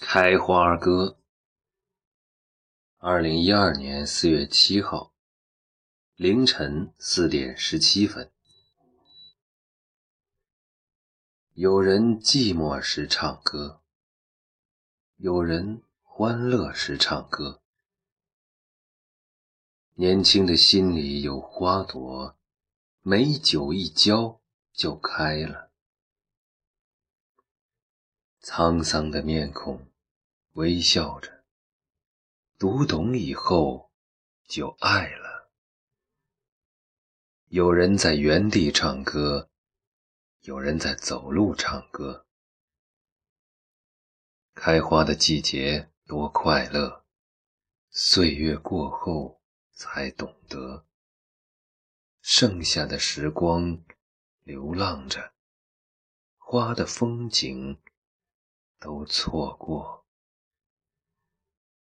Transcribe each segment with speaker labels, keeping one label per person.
Speaker 1: 开花歌，二零一二年四月七号凌晨四点十七分，有人寂寞时唱歌，有人欢乐时唱歌。年轻的心里有花朵，美酒一浇就开了。沧桑的面孔，微笑着，读懂以后就爱了。有人在原地唱歌，有人在走路唱歌。开花的季节多快乐，岁月过后。才懂得，剩下的时光流浪着，花的风景都错过。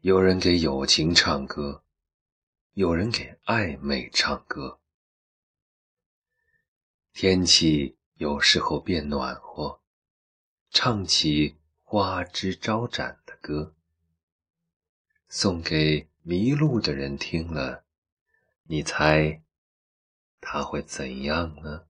Speaker 1: 有人给友情唱歌，有人给暧昧唱歌。天气有时候变暖和，唱起花枝招展的歌，送给。迷路的人听了，你猜他会怎样呢？